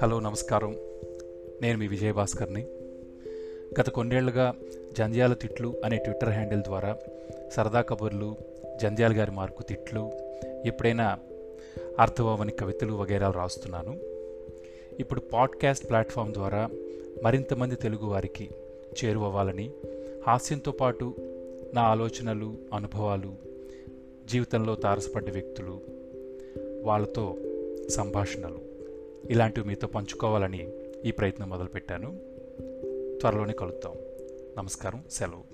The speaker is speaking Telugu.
హలో నమస్కారం. నేను మీ విజయభాస్కర్ని. గత కొన్నేళ్ళుగా జంధ్యాల తిట్లు అనే ట్విట్టర్ హ్యాండిల్ ద్వారా సరదా కబుర్లు జంధ్యాల గారి మార్కు తిట్లు ఎప్పుడైనా అర్థమవని కవితలు వగైరా రాస్తున్నాను. ఇప్పుడు పాడ్కాస్ట్ ప్లాట్ఫామ్ ద్వారా మరింత మంది తెలుగు వారికి చేరువవ్వాలని హాస్యంతో పాటు నా ఆలోచనలు అనుభవాలు జీవితంలో తారసపడ్డ వ్యక్తులు వాళ్ళతో సంభాషణలు ఇలాంటివి మీతో పంచుకోవాలని ఈ ప్రయత్నం మొదలుపెట్టాను. త్వరలోనే కలుద్దాం. నమస్కారం సెలవు.